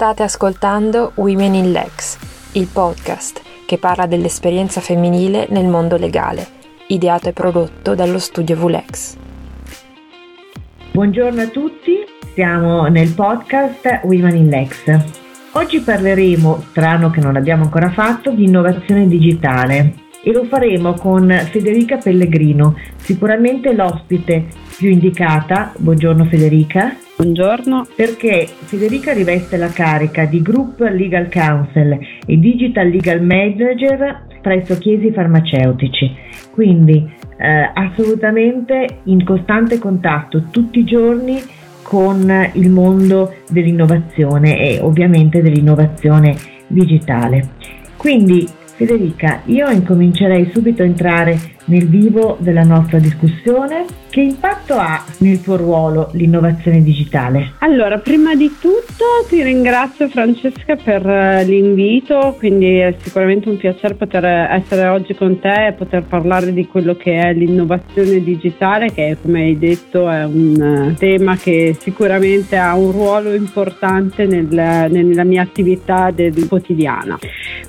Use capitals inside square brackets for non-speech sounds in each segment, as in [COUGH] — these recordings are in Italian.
State ascoltando Women in Lex, il podcast che parla dell'esperienza femminile nel mondo legale, ideato e prodotto dallo studio Vulex. Buongiorno a tutti, siamo nel podcast Women in Lex. Oggi parleremo, strano che non l'abbiamo ancora fatto, di innovazione digitale e lo faremo con Federica Pellegrino, sicuramente l'ospite più indicata. Buongiorno Federica. Buongiorno. Perché Federica riveste la carica di Group Legal Counsel e Digital Legal Manager presso Chiesi Farmaceutici, quindi eh, assolutamente in costante contatto tutti i giorni con il mondo dell'innovazione e ovviamente dell'innovazione digitale. Quindi Federica, io incomincerei subito a entrare nel vivo della nostra discussione. Che impatto ha nel tuo ruolo l'innovazione digitale? Allora, prima di tutto ti ringrazio Francesca per eh, l'invito, quindi è sicuramente un piacere poter essere oggi con te e poter parlare di quello che è l'innovazione digitale, che come hai detto è un eh, tema che sicuramente ha un ruolo importante nel, nella mia attività del, quotidiana.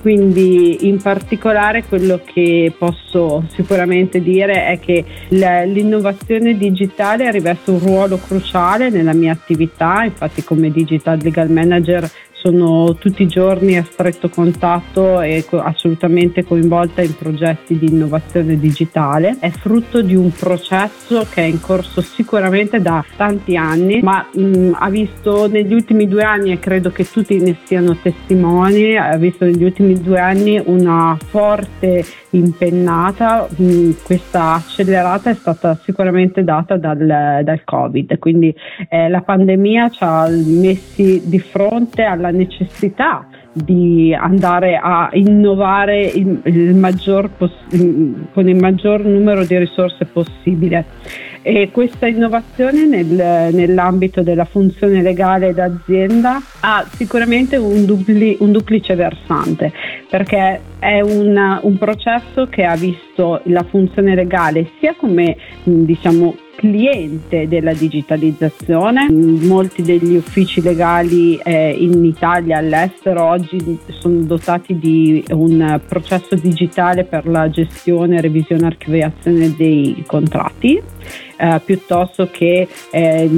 Quindi in particolare quello che posso sicuramente dire è che l'innovazione digitale riveste un ruolo cruciale nella mia attività, infatti come Digital Legal Manager sono tutti i giorni a stretto contatto e assolutamente coinvolta in progetti di innovazione digitale. È frutto di un processo che è in corso sicuramente da tanti anni, ma mh, ha visto negli ultimi due anni, e credo che tutti ne siano testimoni, ha visto negli ultimi due anni una forte impennata, mh, questa accelerata è stata sicuramente data dal, dal Covid, quindi eh, la pandemia ci ha messi di fronte alla necessità di andare a innovare il, il maggior poss- con il maggior numero di risorse possibile. E questa innovazione nel, nell'ambito della funzione legale d'azienda ha sicuramente un, dupli, un duplice versante, perché è un, un, processo che ha visto la funzione legale sia come diciamo cliente della digitalizzazione. Molti degli uffici legali eh, in Italia e all'estero oggi sono dotati di un processo digitale per la gestione, revisione e archiviazione dei contratti eh, piuttosto che eh,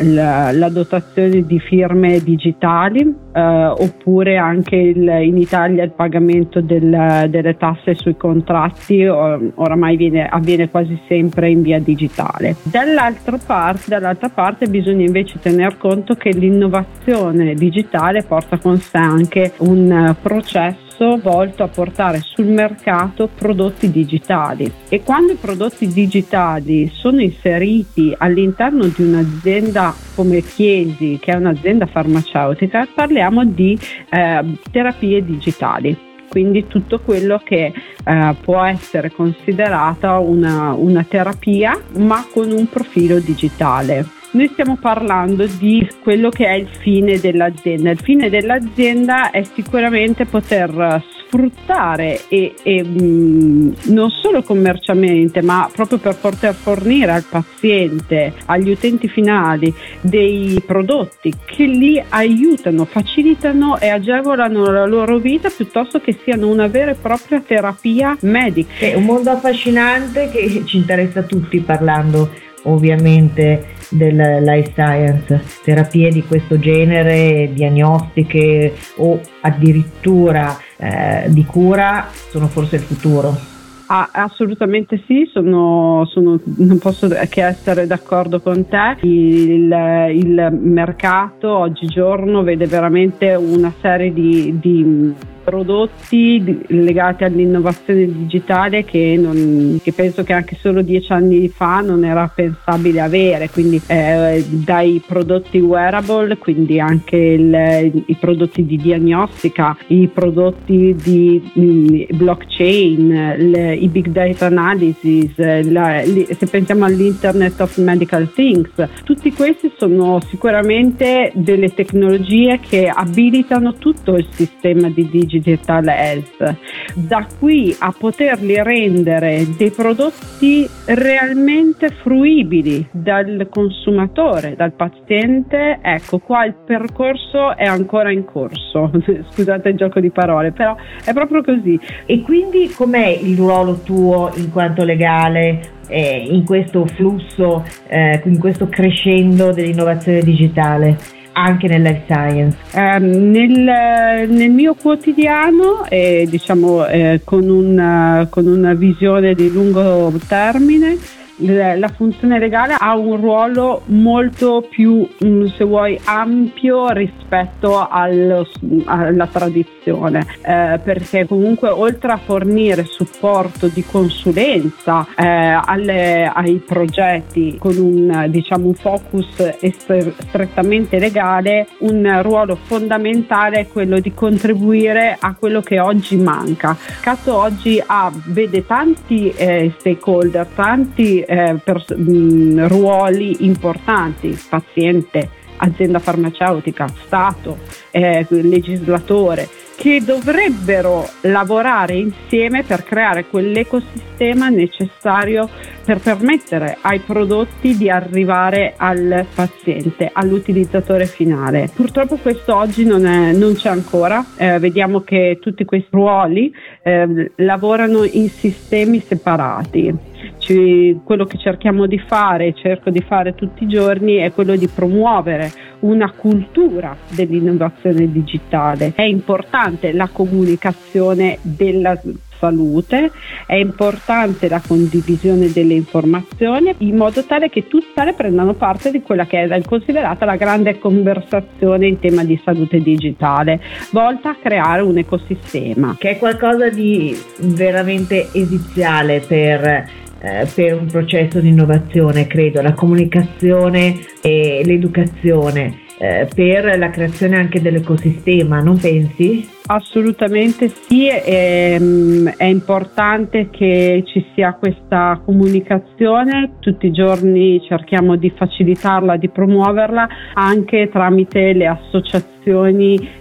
la, la, dotazione di firme digitali eh, oppure anche il, in Italia il pagamento del, delle tasse sui contratti or, oramai viene, avviene quasi sempre in via digitale. Dall'altra parte, dall'altra parte bisogna invece tener conto che l'innovazione digitale porta con sé anche un processo processo volto a portare sul mercato prodotti digitali e quando i prodotti digitali sono inseriti all'interno di un'azienda come Chiesi, che è un'azienda farmaceutica, parliamo di eh, terapie digitali quindi tutto quello che eh, può essere considerata una, una terapia ma con un profilo digitale. Noi stiamo parlando di quello che è il fine dell'azienda. Il fine dell'azienda è sicuramente poter sfruttare e, e mh, mm, non solo commercialmente, ma proprio per poter fornire al paziente, agli utenti finali dei prodotti che li aiutano, facilitano e agevolano la loro vita piuttosto che siano una vera e propria terapia medica. È un mondo affascinante che ci interessa a tutti parlando ovviamente del life science, terapie di questo genere, diagnostiche o addirittura eh, di cura sono forse il futuro. Ah, assolutamente sì, sono, sono, non posso che essere d'accordo con te. Il, il mercato oggigiorno vede veramente una serie di, di prodotti legati all'innovazione digitale che, non, che, penso che anche solo dieci anni fa non era pensabile avere, quindi eh, dai prodotti wearable, quindi anche il, i prodotti di diagnostica, i prodotti di mm, blockchain, le, i big data analysis, la, li, se pensiamo all'Internet of Medical Things, tutti questi sono sicuramente delle tecnologie che abilitano tutto il sistema di digitalizzazione Digital Health, da qui a poterli rendere dei prodotti realmente fruibili dal consumatore, dal paziente, ecco qua il percorso è ancora in corso, [LAUGHS] scusate il gioco di parole, però è proprio così. E quindi com'è il ruolo tuo in quanto legale eh, in questo flusso, eh, in questo crescendo dell'innovazione digitale? Anche nella science? Eh, nel, nel, mio quotidiano, eh, diciamo eh, con, una, con una visione di lungo termine, la funzione legale ha un ruolo molto più, mm, se vuoi, ampio rispetto allo, alla tradizione, eh, perché comunque oltre a fornire supporto di consulenza eh, alle, ai progetti con un, diciamo, un focus strettamente legale, un ruolo fondamentale è quello di contribuire a quello che oggi manca. Cato oggi ha, vede tanti eh, stakeholder, tanti eh, pers- mh, ruoli importanti, paziente, azienda farmaceutica, Stato, eh, legislatore, che dovrebbero lavorare insieme per creare quell'ecosistema necessario per permettere ai prodotti di arrivare al paziente, all'utilizzatore finale. Purtroppo questo oggi non, è, non c'è ancora, eh, vediamo che tutti questi ruoli eh, lavorano in sistemi separati ci, quello che cerchiamo di fare, cerco di fare tutti i giorni, è quello di promuovere una cultura dell'innovazione digitale. È importante la comunicazione della salute, è importante la condivisione delle informazioni in modo tale che tutte prendano parte di quella che è considerata la grande conversazione in tema di salute digitale, volta a creare un ecosistema. Che è qualcosa di veramente esiziale per eh, per un processo di innovazione, credo, la comunicazione e l'educazione eh, per la creazione anche dell'ecosistema, non pensi? Assolutamente sì, è, ehm, è, importante che ci sia questa comunicazione, tutti i giorni cerchiamo di facilitarla, di promuoverla anche tramite le associazioni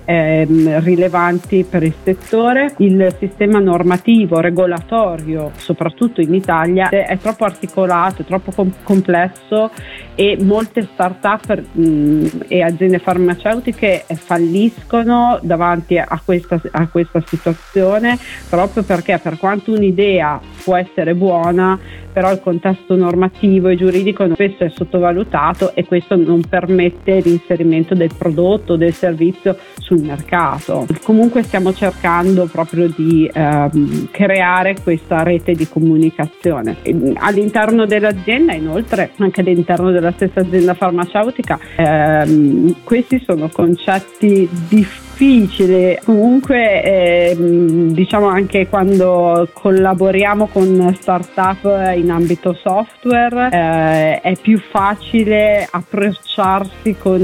eh, rilevanti per il settore. Il sistema normativo, regolatorio, soprattutto in Italia, è troppo articolato, è troppo com- complesso e molte start-up mh, e aziende farmaceutiche falliscono davanti a questo questa, a questa situazione proprio perché per quanto un'idea può essere buona, però il contesto normativo e giuridico spesso è sottovalutato e questo non permette l'inserimento del prodotto, del servizio sul mercato. Comunque stiamo cercando proprio di ehm, creare questa rete di comunicazione. All'interno dell'azienda, inoltre, anche all'interno della stessa azienda farmaceutica, ehm, questi sono concetti differenti difficile. Comunque, eh, diciamo anche quando collaboriamo con startup in ambito software, eh, è più facile approcciarsi con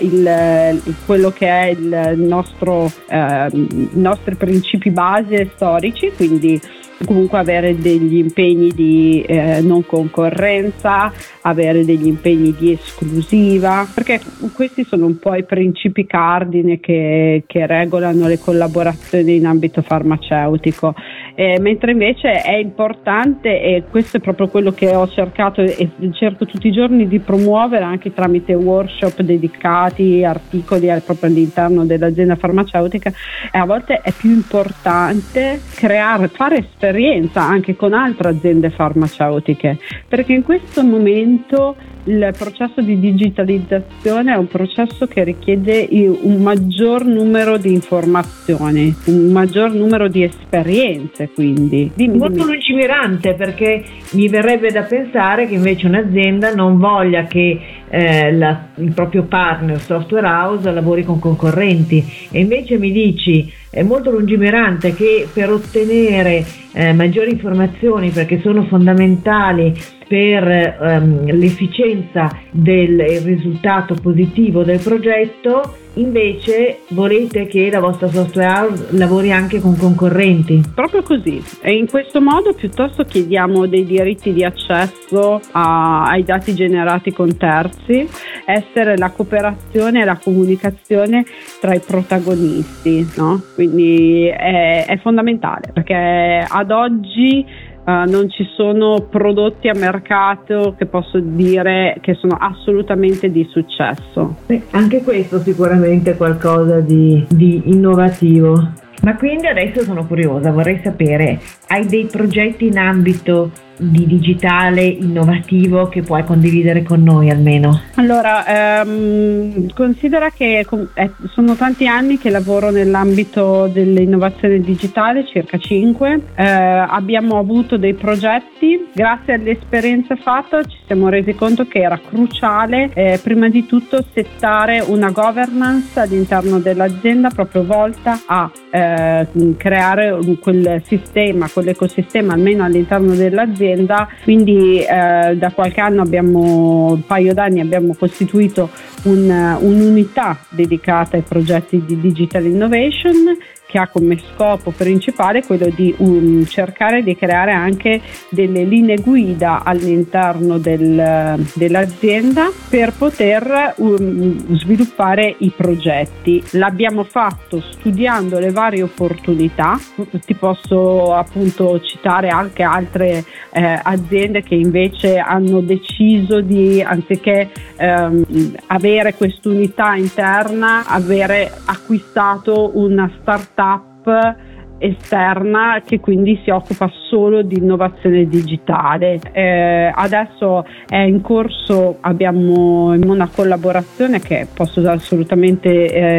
il, quello che è il nostro, eh, i nostri principi base storici, quindi comunque avere degli impegni di eh, non concorrenza, avere degli impegni di esclusiva, perché questi sono un po' i principi cardine che, che regolano le collaborazioni in ambito farmaceutico, eh, mentre invece è importante e questo è proprio quello che ho cercato e cerco tutti i giorni di promuovere anche tramite workshop dedicati, articoli proprio all'interno dell'azienda farmaceutica, e a volte è più importante creare, fare esperienza anche con altre aziende farmaceutiche, perché in questo momento il processo di digitalizzazione è un processo che richiede un maggior numero di informazioni, un maggior numero di esperienze quindi. Dimmi, Molto dimmi. lungimirante perché mi verrebbe da pensare che invece un'azienda non voglia che eh, la, il proprio partner software house lavori con concorrenti e invece mi dici è molto lungimirante che per ottenere eh, maggiori informazioni perché sono fondamentali per ehm, l'efficienza del risultato positivo del progetto invece volete che la vostra software house lavori anche con concorrenti. Proprio così. E in questo modo piuttosto chiediamo dei diritti di accesso a, ai dati generati con terzi, essere la cooperazione e la comunicazione tra i protagonisti. No? Quindi è, è fondamentale perché ad oggi Uh, non ci sono prodotti a mercato che posso dire che sono assolutamente di successo. Beh, anche questo sicuramente è qualcosa di, di innovativo. Ma quindi adesso sono curiosa, vorrei sapere, hai dei progetti in ambito di digitale innovativo che puoi condividere con noi almeno? Allora, ehm, considera che eh, sono tanti anni che lavoro nell'ambito dell'innovazione digitale, circa 5. Eh, abbiamo avuto dei progetti, grazie all'esperienza fatta ci siamo resi conto che era cruciale eh, prima di tutto settare una governance all'interno dell'azienda proprio volta a eh, creare quel sistema, quell'ecosistema almeno all'interno dell'azienda azienda, quindi eh, da qualche anno abbiamo, un paio d'anni abbiamo costituito un, un'unità dedicata ai progetti di digital innovation che ha come scopo principale quello di um, cercare di creare anche delle linee guida all'interno del, dell'azienda per poter um, sviluppare i progetti. L'abbiamo fatto studiando le varie opportunità, ti posso appunto citare anche altre eh, aziende che invece hanno deciso di anziché ehm, avere quest'unità interna, avere acquistato una startup startup esterna che quindi si occupa solo di innovazione digitale. Eh, adesso è in corso, abbiamo una collaborazione che posso assolutamente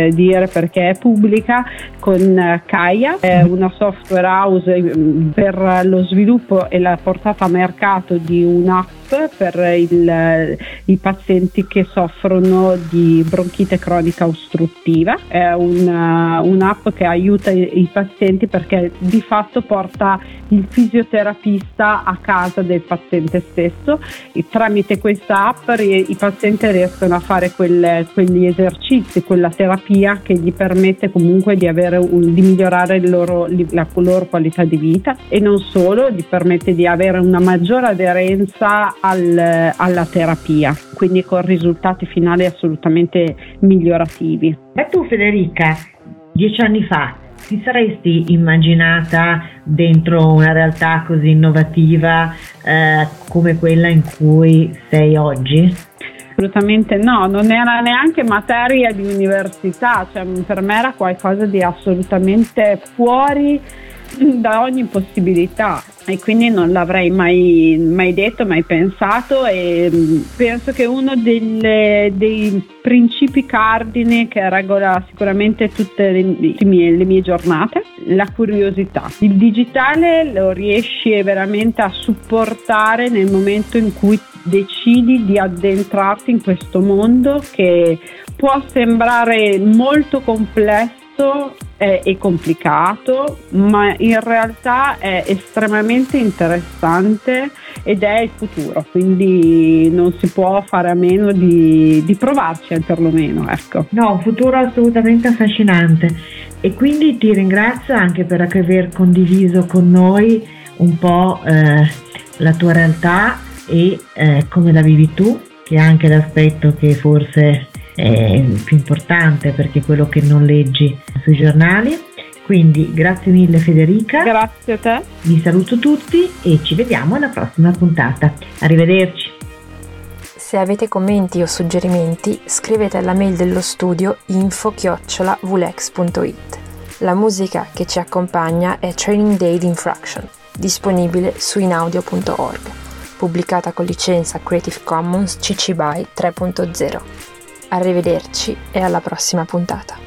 eh, dire perché è pubblica con Kaya, è una software house mm, per lo sviluppo e la portata a mercato di un'app per il, i pazienti che soffrono di bronchite cronica ostruttiva. È una, un'app che aiuta i, i pazienti perché di fatto porta il fisioterapista a casa del paziente stesso e tramite questa app i pazienti riescono a fare quelle, quegli esercizi, quella terapia che gli permette comunque di, un, di migliorare loro, la loro qualità di vita e non solo, gli permette di avere una maggiore aderenza al, alla terapia, quindi con risultati finali assolutamente migliorativi. E tu Federica, dieci anni fa ti saresti immaginata dentro una realtà così innovativa eh, come quella in cui sei oggi? Assolutamente no, non era neanche materia di università, cioè per me era qualcosa di assolutamente fuori [LAUGHS] da ogni possibilità e quindi non l'avrei mai, mai, detto, mai pensato e mm, penso che uno delle, dei principi cardine che regola sicuramente tutte le, mie, le mie giornate, la curiosità. Il digitale lo riesci veramente a supportare nel momento in cui decidi di addentrarti in questo mondo che può sembrare molto complesso è, è, complicato, ma in realtà è estremamente interessante ed è il futuro, quindi non si può fare a meno di, di provarci perlomeno. Ecco. No, un futuro assolutamente affascinante e quindi ti ringrazio anche per aver condiviso con noi un po' eh, la tua realtà e eh, come la vivi tu, che è anche l'aspetto che forse è più importante perché è quello che non leggi sui giornali. Quindi grazie mille Federica. Grazie a te. Vi saluto tutti e ci vediamo alla prossima puntata. Arrivederci. Se avete commenti o suggerimenti scrivete alla mail dello studio info-vulex.it. La musica che ci accompagna è Training Day Infraction, disponibile su inaudio.org, pubblicata con licenza Creative Commons CC BY 3.0. Arrivederci e alla prossima puntata.